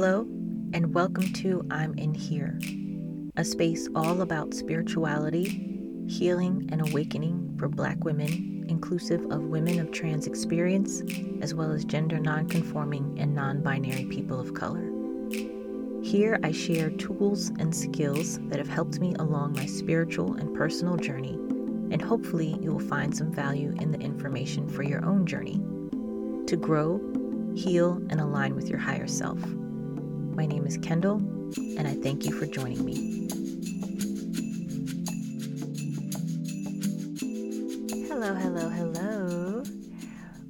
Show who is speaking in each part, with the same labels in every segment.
Speaker 1: Hello, and welcome to I'm in Here, a space all about spirituality, healing, and awakening for Black women, inclusive of women of trans experience, as well as gender non-conforming and non binary people of color. Here, I share tools and skills that have helped me along my spiritual and personal journey, and hopefully, you will find some value in the information for your own journey to grow, heal, and align with your higher self. My name is Kendall, and I thank you for joining me. Hello, hello, hello.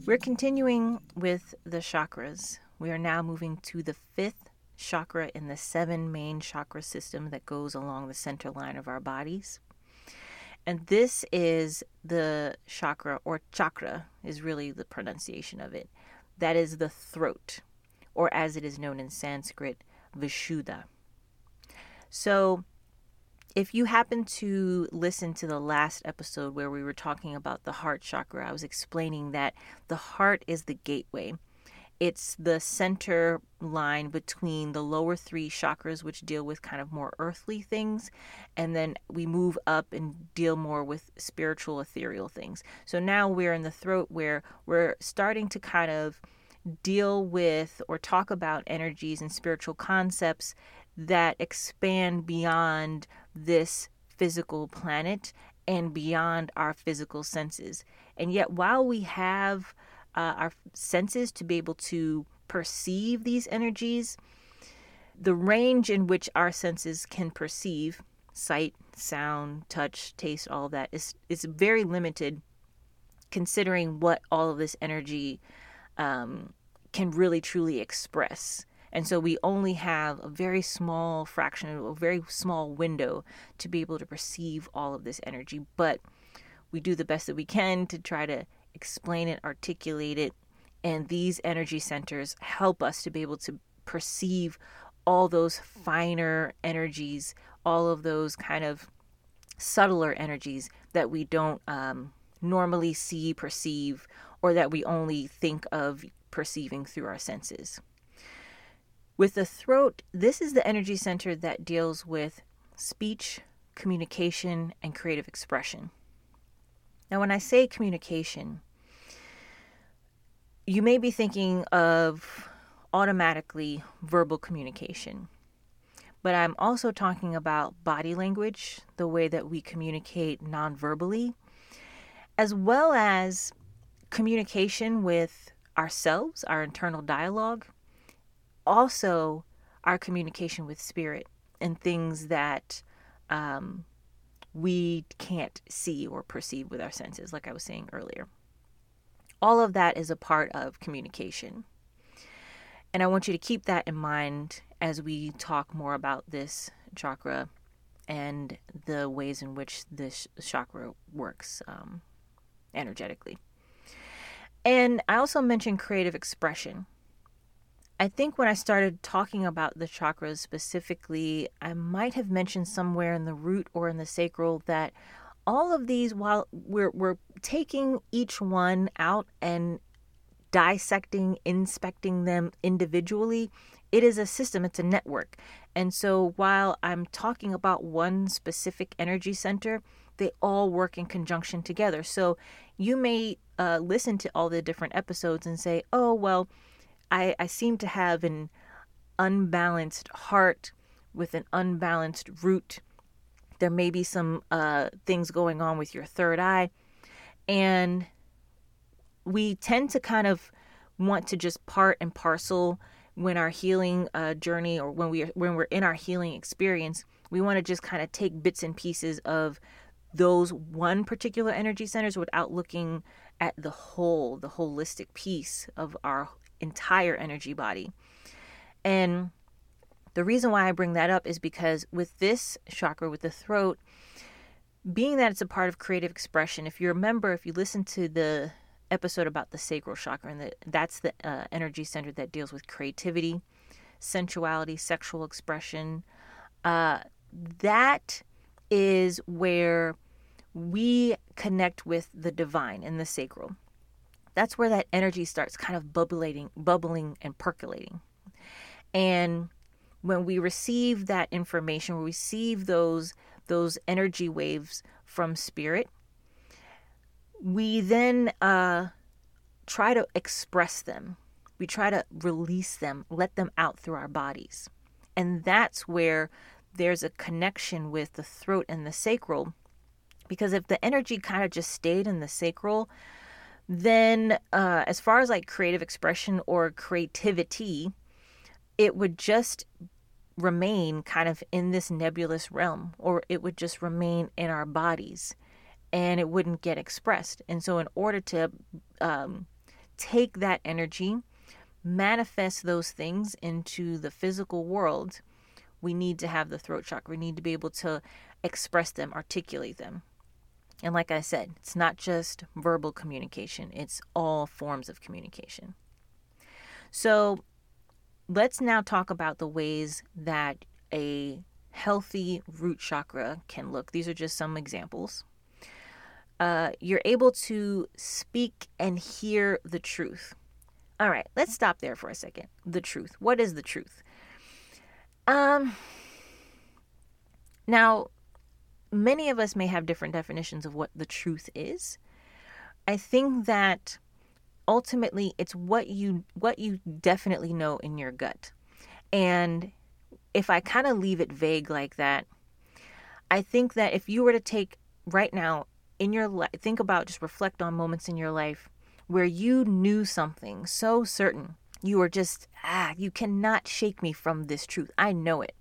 Speaker 1: We're continuing with the chakras. We are now moving to the fifth chakra in the seven main chakra system that goes along the center line of our bodies. And this is the chakra, or chakra is really the pronunciation of it. That is the throat, or as it is known in Sanskrit, Vishuddha. So, if you happen to listen to the last episode where we were talking about the heart chakra, I was explaining that the heart is the gateway it's the center line between the lower three chakras, which deal with kind of more earthly things, and then we move up and deal more with spiritual, ethereal things. So now we're in the throat where we're starting to kind of deal with or talk about energies and spiritual concepts that expand beyond this physical planet and beyond our physical senses. And yet, while we have uh, our senses to be able to perceive these energies. The range in which our senses can perceive sight, sound, touch, taste, all that is is very limited, considering what all of this energy um, can really truly express. And so we only have a very small fraction, a very small window to be able to perceive all of this energy. But we do the best that we can to try to explain it, articulate it. And these energy centers help us to be able to perceive all those finer energies, all of those kind of subtler energies that we don't um, normally see, perceive, or that we only think of perceiving through our senses. With the throat, this is the energy center that deals with speech, communication, and creative expression. Now, when I say communication, you may be thinking of automatically verbal communication, but I'm also talking about body language, the way that we communicate non verbally, as well as communication with ourselves, our internal dialogue, also our communication with spirit and things that um, we can't see or perceive with our senses, like I was saying earlier. All of that is a part of communication. And I want you to keep that in mind as we talk more about this chakra and the ways in which this chakra works um, energetically. And I also mentioned creative expression. I think when I started talking about the chakras specifically, I might have mentioned somewhere in the root or in the sacral that all of these, while we're, we're taking each one out and dissecting, inspecting them individually, it is a system, it's a network. And so while I'm talking about one specific energy center, they all work in conjunction together. So you may uh, listen to all the different episodes and say, oh, well, I, I seem to have an unbalanced heart with an unbalanced root there may be some uh, things going on with your third eye. And we tend to kind of want to just part and parcel when our healing uh, journey or when we are, when we're in our healing experience we want to just kind of take bits and pieces of those one particular energy centers without looking at the whole the holistic piece of our entire energy body. And the reason why I bring that up is because with this chakra, with the throat, being that it's a part of creative expression, if you remember, if you listen to the episode about the sacral chakra, and the, that's the uh, energy center that deals with creativity, sensuality, sexual expression, uh, that is where we connect with the divine and the sacral. That's where that energy starts kind of bubbling, bubbling and percolating. And when we receive that information, we receive those those energy waves from spirit, we then uh, try to express them. We try to release them, let them out through our bodies. And that's where there's a connection with the throat and the sacral. Because if the energy kind of just stayed in the sacral, then uh, as far as like creative expression or creativity, it would just remain kind of in this nebulous realm, or it would just remain in our bodies and it wouldn't get expressed. And so, in order to um, take that energy, manifest those things into the physical world, we need to have the throat chakra. We need to be able to express them, articulate them. And like I said, it's not just verbal communication, it's all forms of communication. So let's now talk about the ways that a healthy root chakra can look. These are just some examples. Uh, you're able to speak and hear the truth. All right, let's stop there for a second. The truth. What is the truth? Um, now, many of us may have different definitions of what the truth is. I think that ultimately it's what you what you definitely know in your gut. And if I kind of leave it vague like that, I think that if you were to take right now in your life, think about just reflect on moments in your life where you knew something so certain. You are just, ah, you cannot shake me from this truth. I know it.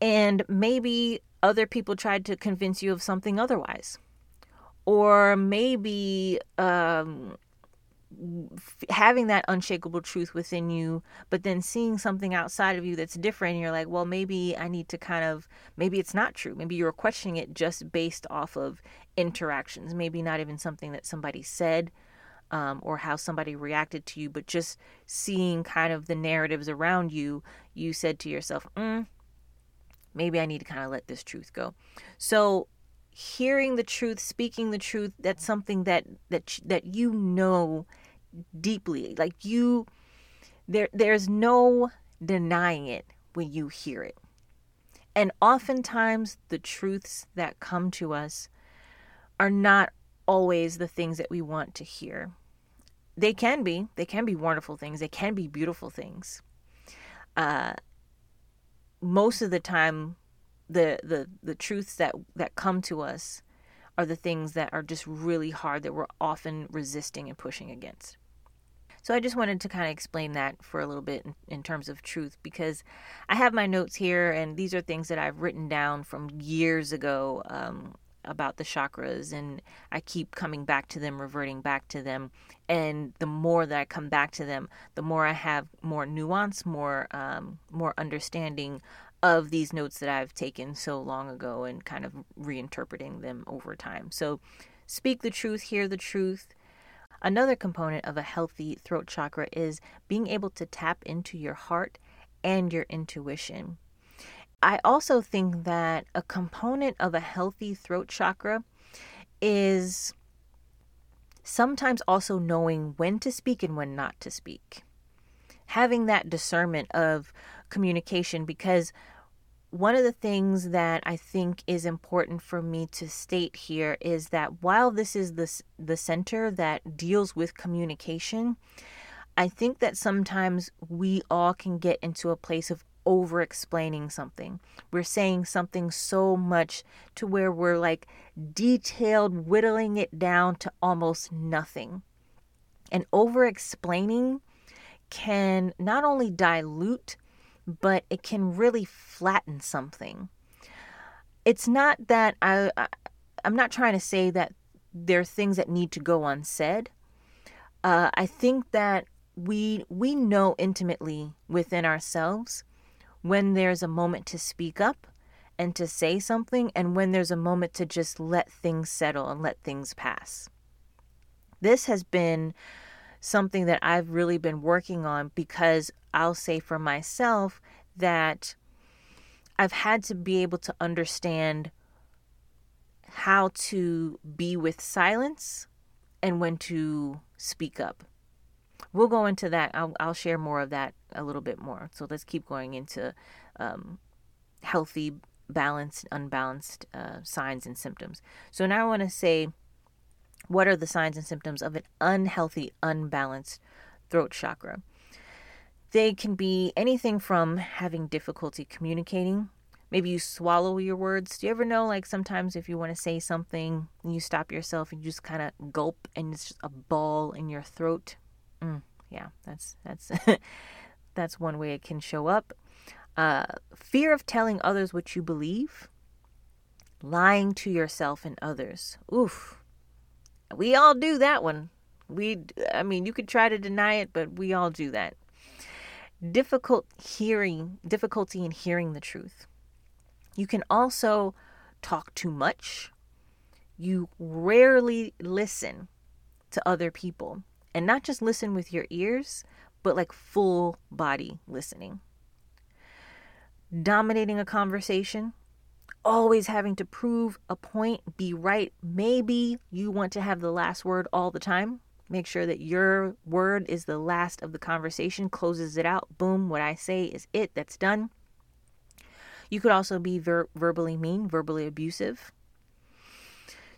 Speaker 1: And maybe other people tried to convince you of something otherwise. Or maybe um, having that unshakable truth within you, but then seeing something outside of you that's different, you're like, well, maybe I need to kind of, maybe it's not true. Maybe you're questioning it just based off of interactions, maybe not even something that somebody said um, or how somebody reacted to you, but just seeing kind of the narratives around you, you said to yourself, mm, maybe I need to kind of let this truth go. So hearing the truth, speaking the truth, that's something that that that you know deeply. Like you there there's no denying it when you hear it. And oftentimes the truths that come to us are not always the things that we want to hear. They can be. They can be wonderful things. They can be beautiful things. Uh, most of the time the the the truths that that come to us are the things that are just really hard that we're often resisting and pushing against. So I just wanted to kind of explain that for a little bit in, in, terms of truth because I have my notes here and these are things that I've written down from years ago um, about the chakras and I keep coming back to them, reverting back to them. And the more that I come back to them, the more I have more nuance, more um, more understanding of these notes that I've taken so long ago and kind of reinterpreting them over time. So speak the truth, hear the truth. Another component of a healthy throat chakra is being able to tap into your heart and your intuition. I also think that a component of a healthy throat chakra is sometimes also knowing when to speak and when not to speak. Having that discernment of communication because one of the things that I think is important for me to state here is that while this is the, the center that deals with communication, I think that sometimes we all can get into a place of over explaining something. We're saying something so much to where we're like detailed, whittling it down to almost nothing. And over explaining can not only dilute, but it can really flatten something. It's not that I, I I'm not trying to say that there are things that need to go unsaid. Uh, I think that we we know intimately within ourselves when there's a moment to speak up and to say something, and when there's a moment to just let things settle and let things pass. This has been something that I've really been working on because I'll say for myself that I've had to be able to understand how to be with silence and when to speak up. We'll go into that. I'll, I'll share more of that a little bit more. So let's keep going into um, healthy, balanced, unbalanced uh, signs and symptoms. So now I want to say what are the signs and symptoms of an unhealthy, unbalanced throat chakra? They can be anything from having difficulty communicating. Maybe you swallow your words. Do you ever know, like, sometimes if you want to say something, you stop yourself and you just kind of gulp and it's just a ball in your throat? Mm, yeah, that's that's that's one way it can show up. Uh, fear of telling others what you believe, lying to yourself and others. Oof, we all do that one. We, I mean, you could try to deny it, but we all do that. Difficult hearing, difficulty in hearing the truth. You can also talk too much. You rarely listen to other people and not just listen with your ears, but like full body listening. Dominating a conversation, always having to prove a point, be right. Maybe you want to have the last word all the time. Make sure that your word is the last of the conversation, closes it out. Boom, what I say is it, that's done. You could also be ver- verbally mean, verbally abusive.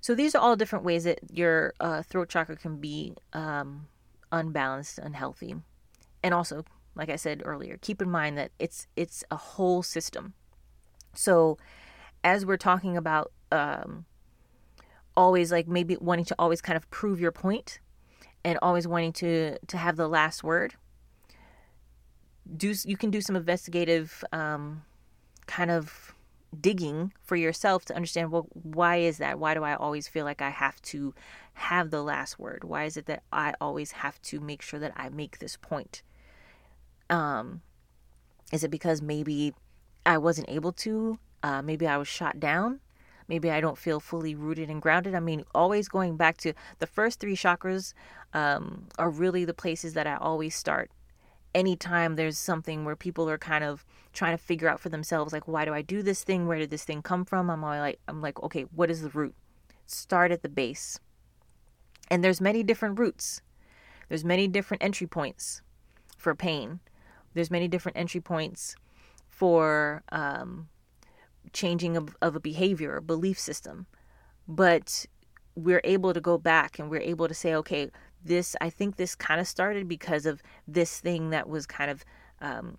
Speaker 1: So these are all different ways that your uh, throat chakra can be um, unbalanced, unhealthy, and also, like I said earlier, keep in mind that it's it's a whole system. So, as we're talking about, um, always like maybe wanting to always kind of prove your point, and always wanting to to have the last word. Do you can do some investigative um, kind of digging for yourself to understand well why is that? Why do i always feel like i have to have the last word? Why is it that i always have to make sure that i make this point? Um is it because maybe i wasn't able to? Uh, maybe i was shot down? Maybe i don't feel fully rooted and grounded? I mean always going back to the first three chakras um, are really the places that i always start anytime there's something where people are kind of trying to figure out for themselves like why do I do this thing? Where did this thing come from? I'm always like I'm like, okay, what is the root? Start at the base. And there's many different roots. There's many different entry points for pain. There's many different entry points for um, changing of, of a behavior or belief system. But we're able to go back and we're able to say, okay, this i think this kind of started because of this thing that was kind of um,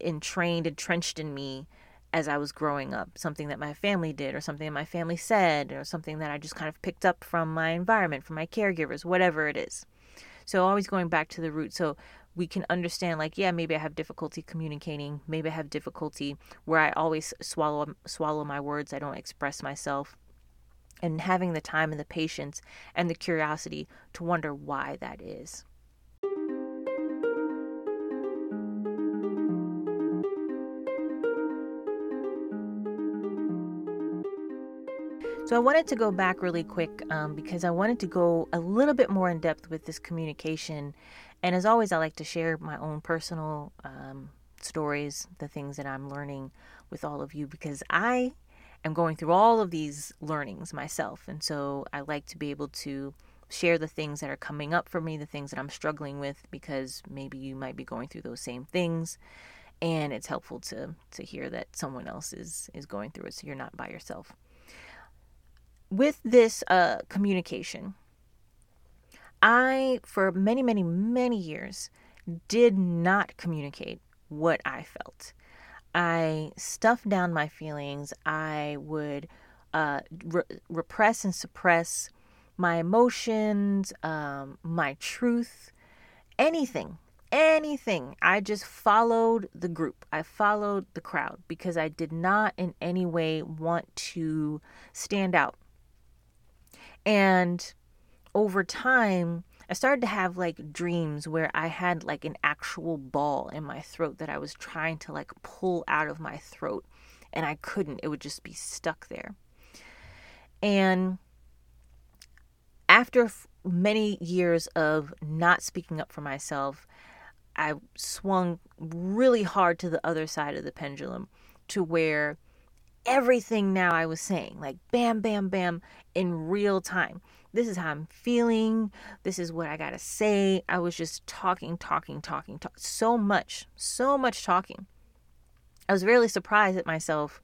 Speaker 1: entrained entrenched in me as i was growing up something that my family did or something that my family said or something that i just kind of picked up from my environment from my caregivers whatever it is. So always going back to the root so we can understand like yeah maybe i have difficulty communicating maybe i have difficulty where i always swallow swallow my words i don't express myself and having the time and the patience and the curiosity to wonder why that is. So I wanted to go back really quick um, because I wanted to go a little bit more in depth with this communication. And as always, I like to share my own personal um, stories, the things that I'm learning with all of you because I am going through all of these learnings myself. And so I like to be able to share the things that are coming up for me, the things that I'm struggling with, because maybe you might be going through those same things. And it's helpful to to hear that someone else is is going through it, so you're not by yourself. With this uh, communication, I for many, many, many years did not communicate what I felt. I stuffed down my feelings. I would uh, re- repress and suppress my emotions, um, my truth, anything, anything. I just followed the group. I followed the crowd because I did not in any way want to stand out. And over time, I started to have like dreams where I had like an actual ball in my throat that I was trying to like pull out of my throat and I couldn't. It would just be stuck there. And after many years of not speaking up for myself, I swung really hard to the other side of the pendulum to where everything now I was saying, like bam, bam, bam, in real time this is how I'm feeling. This is what I got to say. I was just talking, talking, talking, talk, so much, so much talking. I was really surprised at myself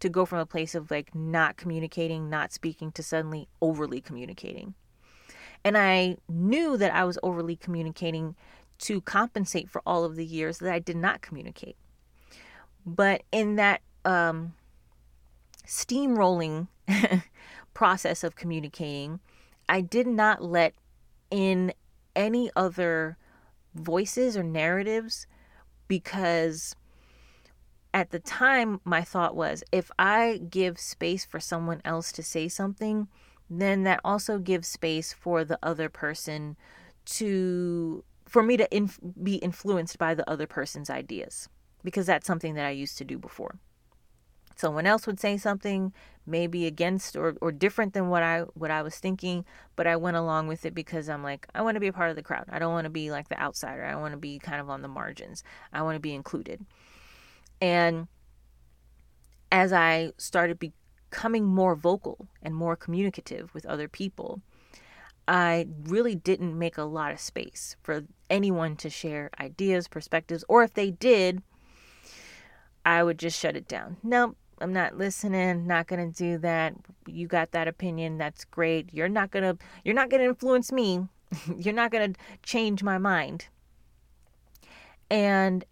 Speaker 1: to go from a place of like not communicating, not speaking to suddenly overly communicating. And I knew that I was overly communicating to compensate for all of the years that I did not communicate. But in that um, steamrolling process of communicating, I did not let in any other voices or narratives because at the time my thought was if I give space for someone else to say something, then that also gives space for the other person to for me to inf- be influenced by the other person's ideas because that's something that I used to do before. Someone else would say something maybe against or, or different than what I what I was thinking, but I went along with it because I'm like I want to be a part of the crowd. I don't want to be like the outsider. I want to be kind of on the margins. I want to be included. And as I started becoming more vocal and more communicative with other people, I really didn't make a lot of space for anyone to share ideas, perspectives, or if they did, I would just shut it down. Nope, I'm not listening, not going to do that. You got that opinion, that's great. You're not going to you're not going to influence me. you're not going to change my mind. And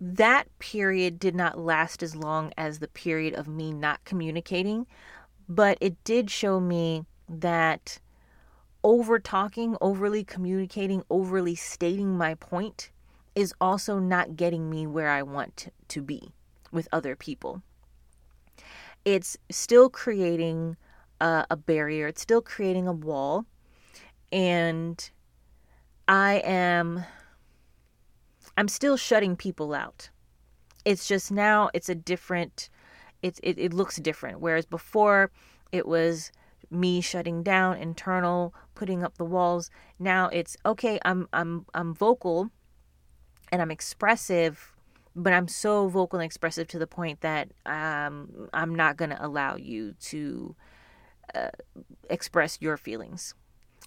Speaker 1: that period did not last as long as the period of me not communicating, but it did show me that over talking, overly communicating, overly stating my point is also not getting me where I want to be with other people. It's still creating a, a barrier, it's still creating a wall. And I am I'm still shutting people out. It's just now it's a different it's it, it looks different. Whereas before it was me shutting down internal, putting up the walls. Now it's okay, I'm I'm I'm vocal and I'm expressive but I'm so vocal and expressive to the point that um, I'm not going to allow you to uh, express your feelings.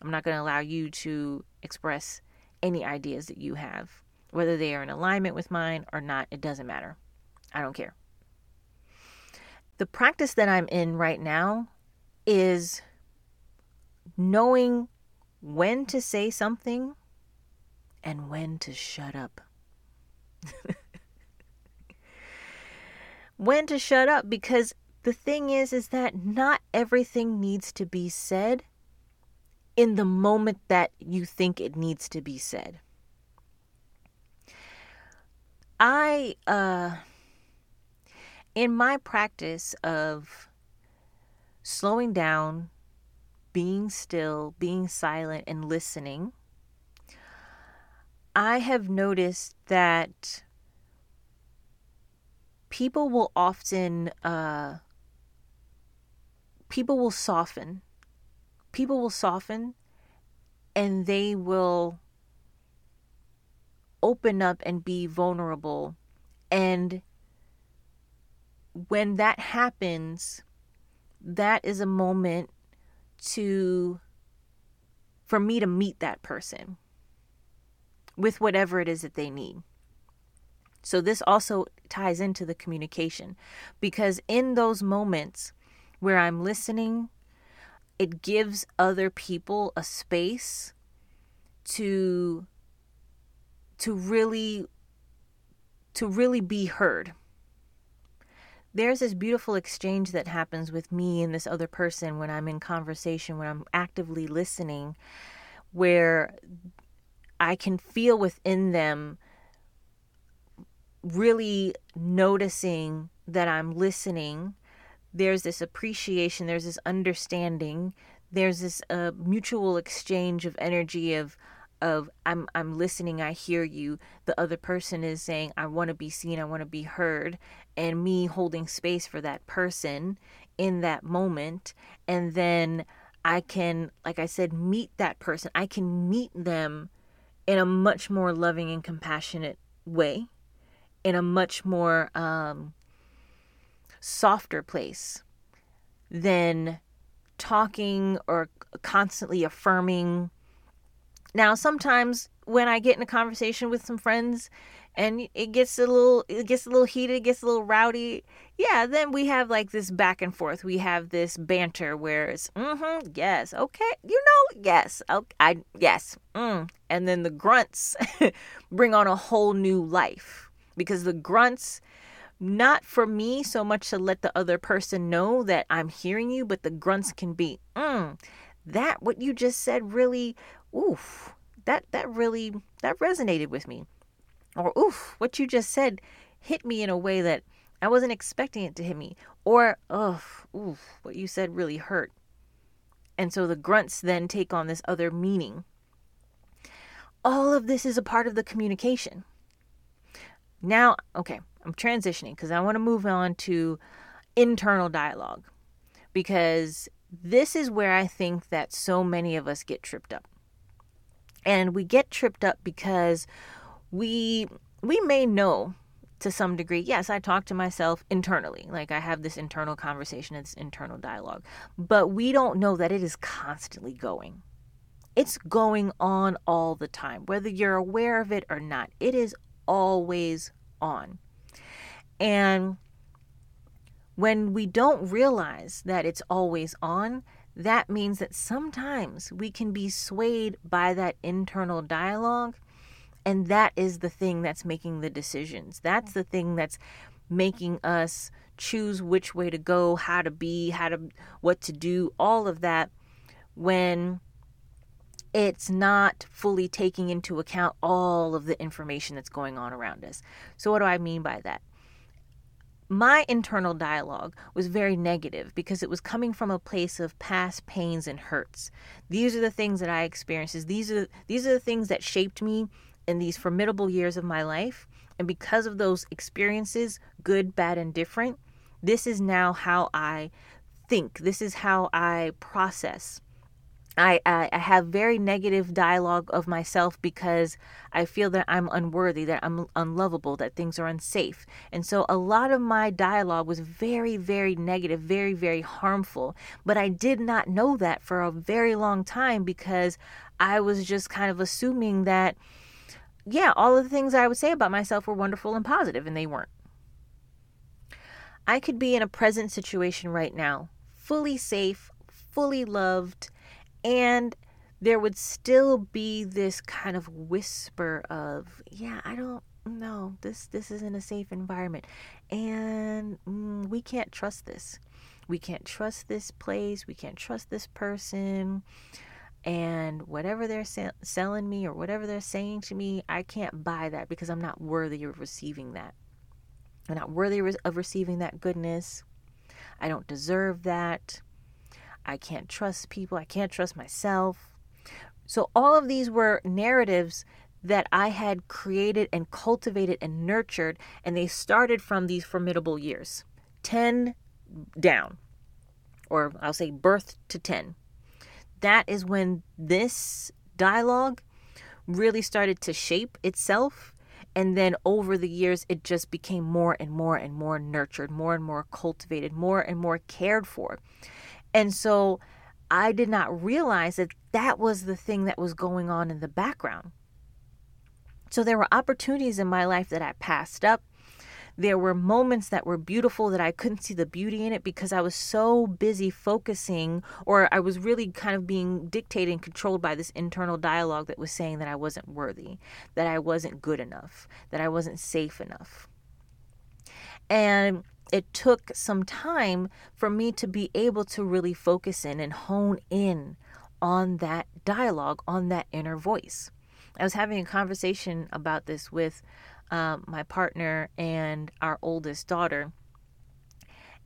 Speaker 1: I'm not going to allow you to express any ideas that you have, whether they are in alignment with mine or not. It doesn't matter. I don't care. The practice that I'm in right now is knowing when to say something and when to shut up. when to shut up because the thing is is that not everything needs to be said in the moment that you think it needs to be said. I uh in my practice of slowing down, being still, being silent and listening, I have noticed that people will often uh, people will soften. People will soften and they will open up and be vulnerable. And when that happens that is a moment to for me to meet that person with whatever it is that they need. So this also ties into the communication because in those moments where I'm listening, it gives other people a space to to really to really be heard. There's this beautiful exchange that happens with me and this other person when I'm in conversation, when I'm actively listening, where I can feel within them really noticing that I'm listening. There's this appreciation, there's this understanding, there's this uh, mutual exchange of energy of of I'm I'm listening, I hear you. The other person is saying I want to be seen, I want to be heard, and me holding space for that person in that moment and then I can like I said meet that person. I can meet them in a much more loving and compassionate way in a much more um, softer place than talking or constantly affirming. Now, sometimes when I get in a conversation with some friends and it gets a little it gets a little heated, it gets a little rowdy, yeah, then we have like this back and forth. We have this banter where it's mm-hmm, yes, okay, you know, yes, okay, I yes, mm. and then the grunts bring on a whole new life because the grunts not for me so much to let the other person know that I'm hearing you, but the grunts can be, mm, that what you just said really, oof, that that really that resonated with me. Or oof, what you just said hit me in a way that I wasn't expecting it to hit me. Or ugh, oof, what you said really hurt. And so the grunts then take on this other meaning. All of this is a part of the communication. Now, okay, I'm transitioning because I want to move on to internal dialogue because this is where I think that so many of us get tripped up. And we get tripped up because we we may know to some degree, yes, I talk to myself internally. Like I have this internal conversation, this internal dialogue. But we don't know that it is constantly going. It's going on all the time, whether you're aware of it or not. It is always on. And when we don't realize that it's always on, that means that sometimes we can be swayed by that internal dialogue. And that is the thing that's making the decisions. That's the thing that's making us choose which way to go, how to be, how to, what to do, all of that when it's not fully taking into account all of the information that's going on around us. So, what do I mean by that? my internal dialogue was very negative because it was coming from a place of past pains and hurts. These are the things that I experienced. These are these are the things that shaped me in these formidable years of my life. And because of those experiences, good, bad, and different, this is now how I think. This is how I process. I, I, I have very negative dialogue of myself because I feel that I'm unworthy, that I'm unlovable, that things are unsafe. And so a lot of my dialogue was very, very negative, very, very harmful. But I did not know that for a very long time because I was just kind of assuming that, yeah, all of the things I would say about myself were wonderful and positive, and they weren't. I could be in a present situation right now, fully safe, fully loved and there would still be this kind of whisper of yeah i don't know. This this isn't a safe environment. And mm, we can't trust this. We can't trust this place. We can't trust this person. And whatever they're selling me or whatever they're saying to me i can't buy that because i'm not worthy of receiving that. I'm not worthy of receiving that goodness. I don't deserve that I can't trust people. I can't trust myself. So, all of these were narratives that I had created and cultivated and nurtured, and they started from these formidable years 10 down, or I'll say birth to 10. That is when this dialogue really started to shape itself. And then over the years, it just became more and more and more nurtured, more and more cultivated, more and more cared for. And so I did not realize that that was the thing that was going on in the background. So there were opportunities in my life that I passed up. There were moments that were beautiful that I couldn't see the beauty in it because I was so busy focusing, or I was really kind of being dictated and controlled by this internal dialogue that was saying that I wasn't worthy, that I wasn't good enough, that I wasn't safe enough. And it took some time for me to be able to really focus in and hone in on that dialogue, on that inner voice. I was having a conversation about this with um, my partner and our oldest daughter.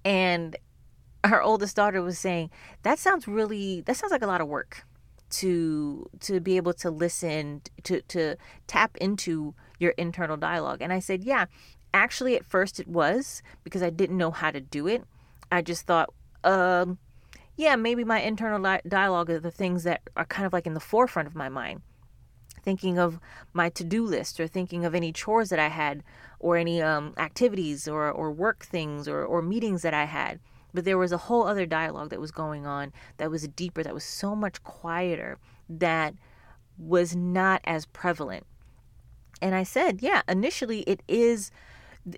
Speaker 1: And our oldest daughter was saying, That sounds really, that sounds like a lot of work to to be able to listen to to tap into your internal dialogue and i said yeah Actually, at first it was because I didn't know how to do it. I just thought, um, yeah, maybe my internal dialogue are the things that are kind of like in the forefront of my mind. Thinking of my to do list or thinking of any chores that I had or any um, activities or, or work things or, or meetings that I had. but there was a whole other dialogue that was going on that was deeper, that was so much quieter, that was not as prevalent. And I said, yeah, initially it is,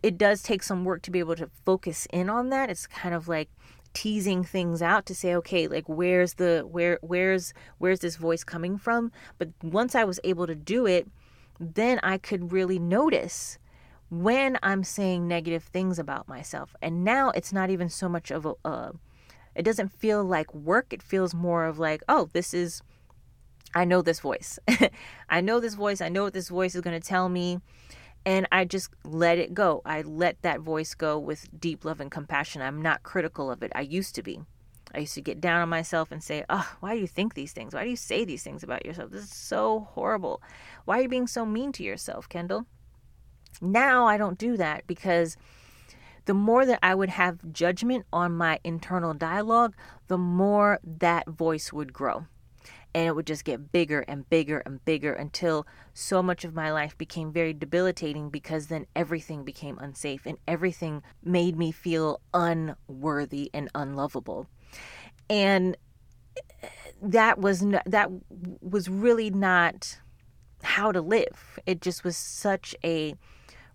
Speaker 1: it does take some work to be able to focus in on that. It's kind of like, teasing things out to say okay like where's the where where's where's this voice coming from? But once i was able to do it then i could really notice when i'm saying negative things about myself. And now it's not even so much of a uh, it doesn't feel like work. It feels more of like oh this is i know this voice. I know this voice. I know what this voice is going to tell me and I just let it go. I let that voice go with deep love and compassion. I'm not critical of it. I used to be. I used to get down on myself and say, Oh, why do you think these things? Why do you say these things about yourself? This is so horrible. Why are you being so mean to yourself, Kendall? Now I don't do that because the more that I would have judgment on my internal dialogue, the more that voice would grow and it would just get bigger and bigger and bigger until so much of my life became very debilitating because then everything became unsafe and everything made me feel unworthy and unlovable. And that was that was really not how to live. It just was such a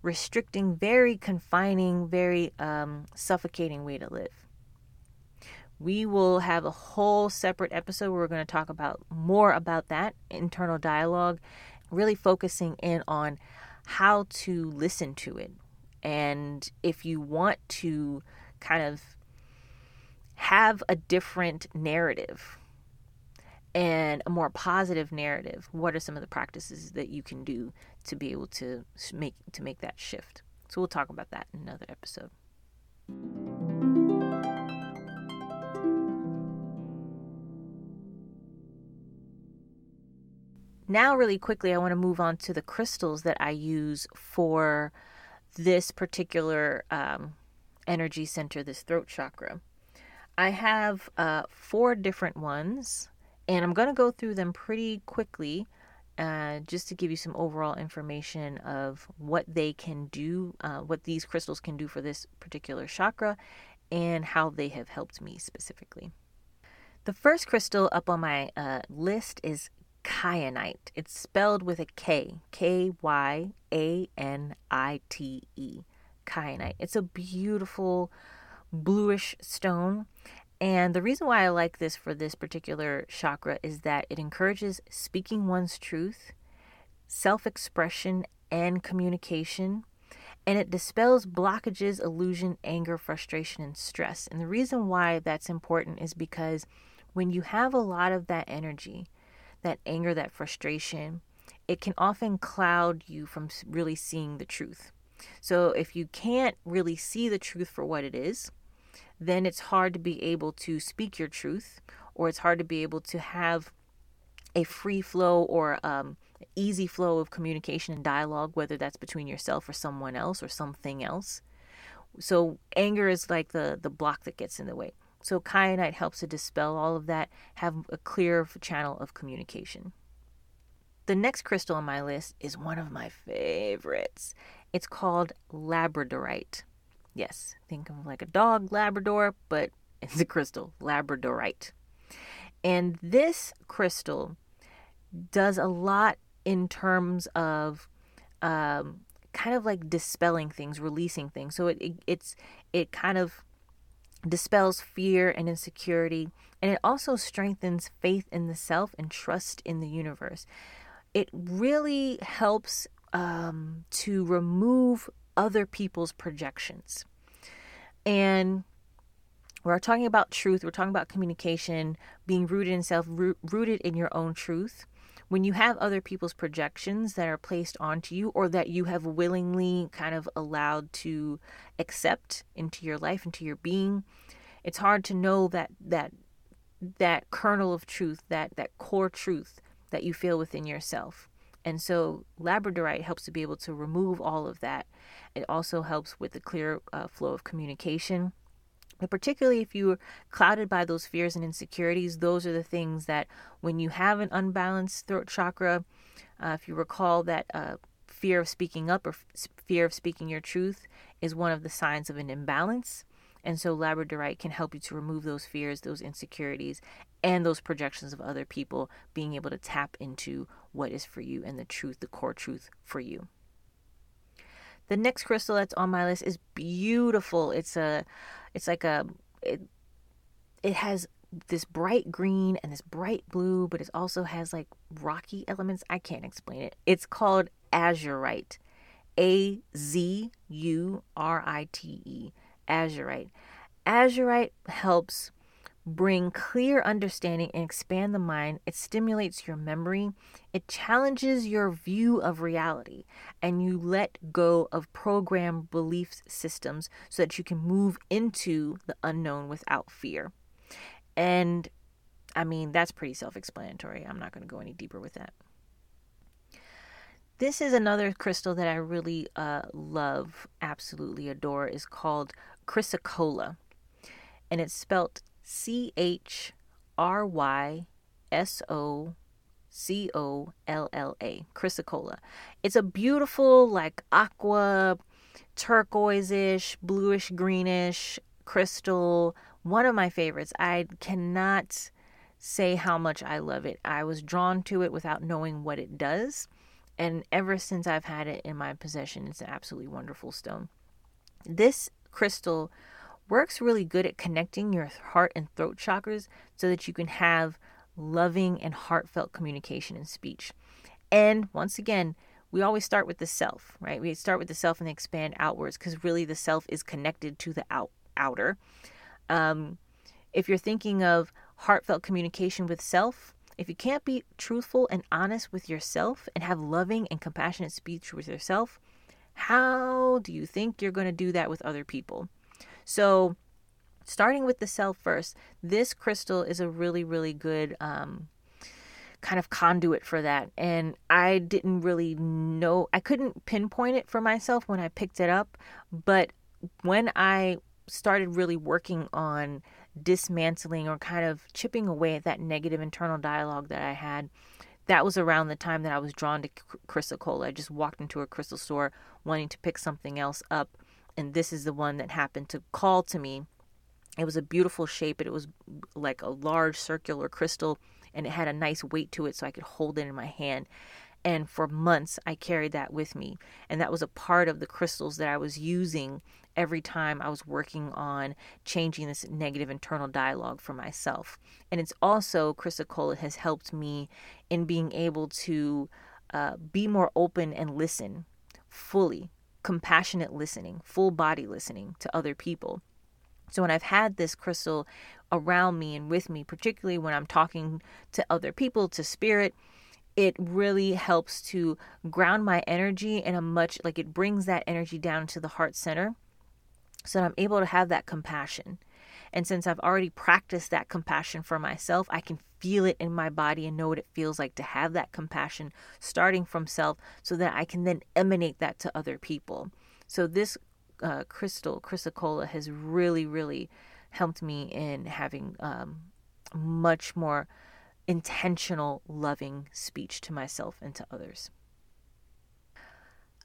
Speaker 1: restricting very confining very um, suffocating way to live we will have a whole separate episode where we're going to talk about more about that internal dialogue, really focusing in on how to listen to it. And if you want to kind of have a different narrative and a more positive narrative, what are some of the practices that you can do to be able to make to make that shift? So we'll talk about that in another episode. Now, really quickly, I want to move on to the crystals that I use for this particular um, energy center, this throat chakra. I have uh, four different ones, and I'm going to go through them pretty quickly uh, just to give you some overall information of what they can do, uh, what these crystals can do for this particular chakra, and how they have helped me specifically. The first crystal up on my uh, list is kyanite. It's spelled with a K, K Y A N I T E. Kyanite. It's a beautiful bluish stone. And the reason why I like this for this particular chakra is that it encourages speaking one's truth, self expression, and communication. And it dispels blockages, illusion, anger, frustration, and stress. And the reason why that's important is because when you have a lot of that energy, that anger, that frustration, it can often cloud you from really seeing the truth. So if you can't really see the truth for what it is, then it's hard to be able to speak your truth, or it's hard to be able to have a free flow or um, easy flow of communication and dialogue, whether that's between yourself or someone else or something else. So anger is like the the block that gets in the way. So kyanite helps to dispel all of that, have a clear channel of communication. The next crystal on my list is one of my favorites. It's called labradorite. Yes, think of like a dog, Labrador, but it's a crystal, labradorite. And this crystal does a lot in terms of um, kind of like dispelling things, releasing things. So it, it it's it kind of dispels fear and insecurity, and it also strengthens faith in the self and trust in the universe. It really helps um, to remove other people's projections. And we're talking about truth, we're talking about communication, being rooted in self, rooted in your own truth when you have other people's projections that are placed onto you or that you have willingly kind of allowed to accept into your life into your being it's hard to know that that that kernel of truth that that core truth that you feel within yourself. And so labradorite helps to be able to remove all of that. It also helps with the clear uh, flow of communication but particularly if you're clouded by those fears and insecurities, those are the things that when you have an unbalanced throat chakra, uh, if you recall that uh, fear of speaking up or f- fear of speaking your truth is one of the signs of an imbalance. And so labradorite can help you to remove those fears, those insecurities, and those projections of other people, being able to tap into what is for you and the truth, the core truth for you. The next crystal that's on my list is beautiful. It's a it's like a it, it has this bright green and this bright blue, but it also has like rocky elements. I can't explain it. It's called azurite. A Z U R I T E. Azurite. Azurite helps bring clear understanding and expand the mind. It stimulates your memory. It challenges your view of reality. And you let go of programmed belief systems so that you can move into the unknown without fear. And I mean, that's pretty self explanatory. I'm not going to go any deeper with that. This is another crystal that I really uh, love, absolutely adore, is called chrysocolla. And it's spelt C H R Y S O C O L L A, chrysocolla. It's a beautiful, like aqua, turquoise ish, bluish greenish crystal. One of my favorites. I cannot say how much I love it. I was drawn to it without knowing what it does. And ever since I've had it in my possession, it's an absolutely wonderful stone. This crystal works really good at connecting your heart and throat chakras so that you can have loving and heartfelt communication and speech. And once again, we always start with the self, right? We start with the self and expand outwards because really the self is connected to the out, outer. Um, if you're thinking of heartfelt communication with self, if you can't be truthful and honest with yourself and have loving and compassionate speech with yourself, how do you think you're going to do that with other people? So, starting with the self first, this crystal is a really, really good um, kind of conduit for that. And I didn't really know, I couldn't pinpoint it for myself when I picked it up. But when I started really working on dismantling or kind of chipping away at that negative internal dialogue that I had, that was around the time that I was drawn to chrysocolla. I just walked into a crystal store wanting to pick something else up and this is the one that happened to call to me. It was a beautiful shape, it was like a large circular crystal, and it had a nice weight to it, so I could hold it in my hand. And for months, I carried that with me. And that was a part of the crystals that I was using every time I was working on changing this negative internal dialogue for myself. And it's also, chrysocolla has helped me in being able to uh, be more open and listen fully compassionate listening, full body listening to other people. So when I've had this crystal around me and with me, particularly when I'm talking to other people, to spirit, it really helps to ground my energy in a much like it brings that energy down to the heart center so that I'm able to have that compassion. And since I've already practiced that compassion for myself, I can feel it in my body and know what it feels like to have that compassion starting from self so that I can then emanate that to other people. So this uh, crystal, chrysocolla, has really, really helped me in having um, much more intentional, loving speech to myself and to others.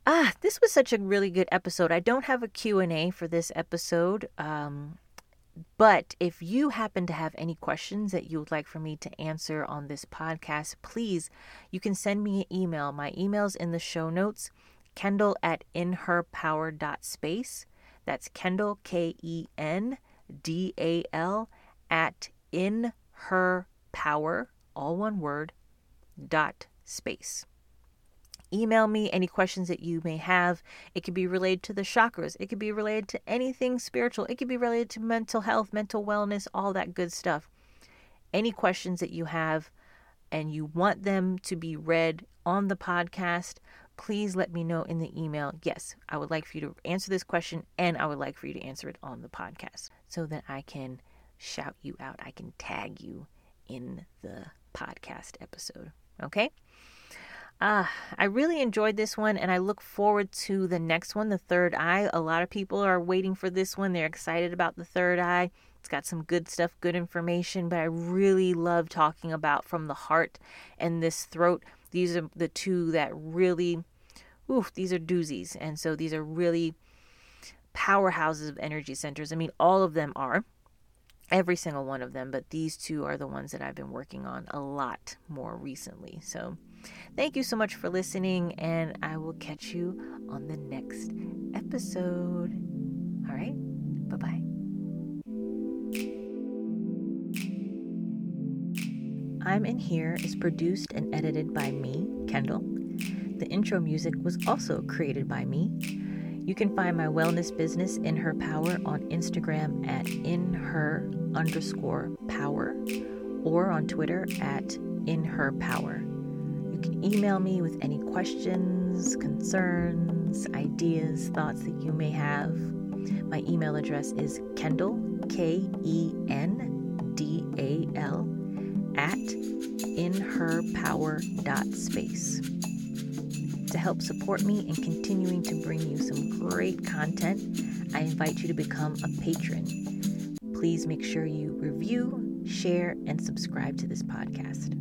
Speaker 1: Ah, this was such a really good episode. I don't have a Q&A for this episode. Um, but if you happen to have any questions that you would like for me to answer on this podcast, please, you can send me an email. My email's in the show notes, kendall at inherpower.space. That's Kendall, K E N D A L, at in her power, all one word, dot space email me any questions that you may have. It could be related to the chakras, it could be related to anything spiritual, it could be related to mental health, mental wellness, all that good stuff. Any questions that you have and you want them to be read on the podcast, please let me know in the email. Yes, I would like for you to answer this question and I would like for you to answer it on the podcast so that I can shout you out. I can tag you in the podcast episode. Okay? Uh, I really enjoyed this one and I look forward to the next one, The Third Eye. A lot of people are waiting for this one. They're excited about The Third Eye. It's got some good stuff, good information, but I really love talking about from the heart and this throat. These are the two that really, oof, these are doozies. And so these are really powerhouses of energy centers. I mean, all of them are, every single one of them, but these two are the ones that I've been working on a lot more recently. So, thank you so much for listening, and I will catch you on the next episode. All right, bye bye. I'm in Here is produced and edited by me, Kendall. The intro music was also created by me. You can find my wellness business in her power on Instagram at in her underscore power or on Twitter at in her power. Email me with any questions, concerns, ideas, thoughts that you may have. My email address is Kendall, K E N D A L, at inherpower.space to help support me in continuing to bring you some great content, I invite you to become a patron. Please make sure you review, share, and subscribe to this podcast.